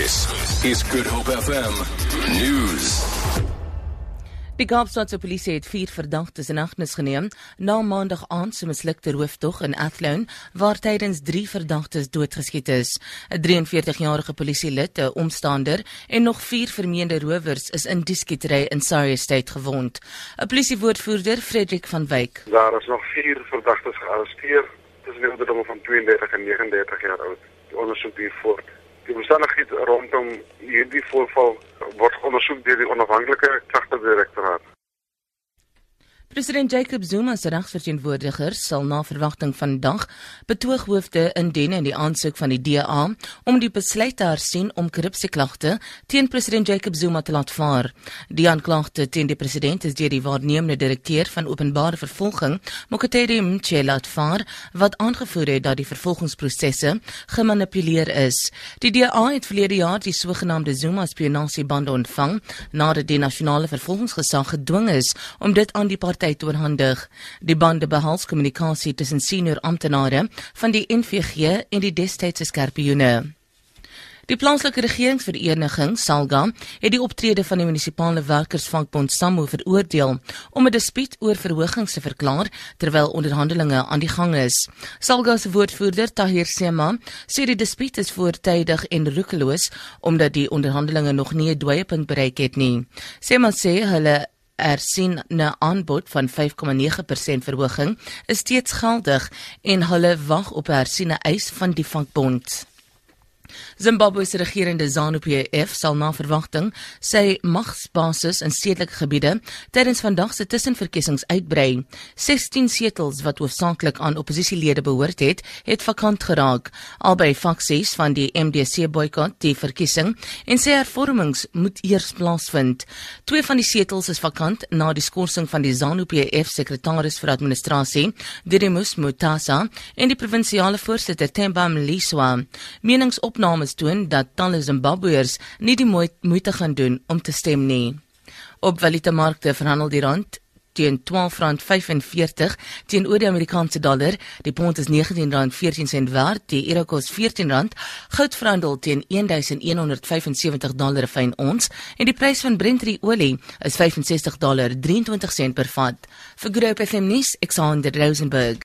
This is Good Hope FM News. Die Kaapstadse polisie het vier verdagtes in hegtenis geneem na maandag aand se mislukte rooftog in Athlone waar tydens drie verdagtes doodgeskiet is. 'n 43-jarige polisielid, 'n omstander en nog vier vermeende rowers is in die skietery in Surrey State gewond. 'n Polisiewoordvoerder, Frederik van Wyk. Daar is nog vier verdagtes gearresteer Die omstandighede rondom hierdie voorval word ondersoek deur die onafhanklike klagtedirektoraat. President Jacob Zuma se regsverteenwoordiger sal na verwagting vandag betooghoofde indien in die aansoek van die DA om die besluit te hersien om korrupsieklagte teen president Jacob Zuma te laat vaar. Die aanklagte teen die president is deur die waarnemende direkteur van openbare vervolging, Mokotedi Mche laat vaar, wat aangevoer het dat die vervolgingsprosesse gemanipuleer is. Die DA het verlede jaar die sogenaamde Zuma spionasiebande ontvang nadat die nasionale vervolgingsgesag gedwing is om dit aan die tyd oorhandig. Die bande behels kommunikasie tussen senior amptenare van die NVG en die destydse skerpioene. Die plaaslike regeringsvereniging Salga het die optrede van die munisipale werkersvakbond SAMWU veroordeel om 'n dispuut oor verhogings te verklaar terwyl onderhandelinge aan die gang is. Salga se woordvoerder Tahir Sema sê die dispuut is voortydig en roekeloos omdat die onderhandelinge nog nie 'n dooiepunt bereik het nie. Sema sê hulle er sien 'n aanbod van 5,9% verhoging is steeds geldig en hulle wag op 'n hersiene eis van die vakbond. Zimbabwe se regerende ZANU-PF sal na verwagting sy magsbasis in stedelike gebiede tydens vandag se tussenverkiesings uitbrei. 16 setels wat hoofsaaklik aan oppositielede behoort het, het vakant geraak. Albei faksies van die MDC boikot die verkiesing en sê hervormings moet eers plaasvind. Twee van die setels is vakant na die skorsing van die ZANU-PF sekretaris vir administrasie, Diremus Mutasa, en die provinsiale voorsitter Themba Mliswa. Meningsopnames toon dat talle Zimbabweërs nie die moeite gaan doen om te stem nie. Op valutamarkte verhandel die rand teen R12.45 teenoor die Amerikaanse dollar. Die pond is R19.14 werd, die euro kos R14. Goud verhandel teen 1175 dollar per ons en die prys van Brent olie is $65.23 per vat. Vir Groep FM nuus, Alexander Rosenburg.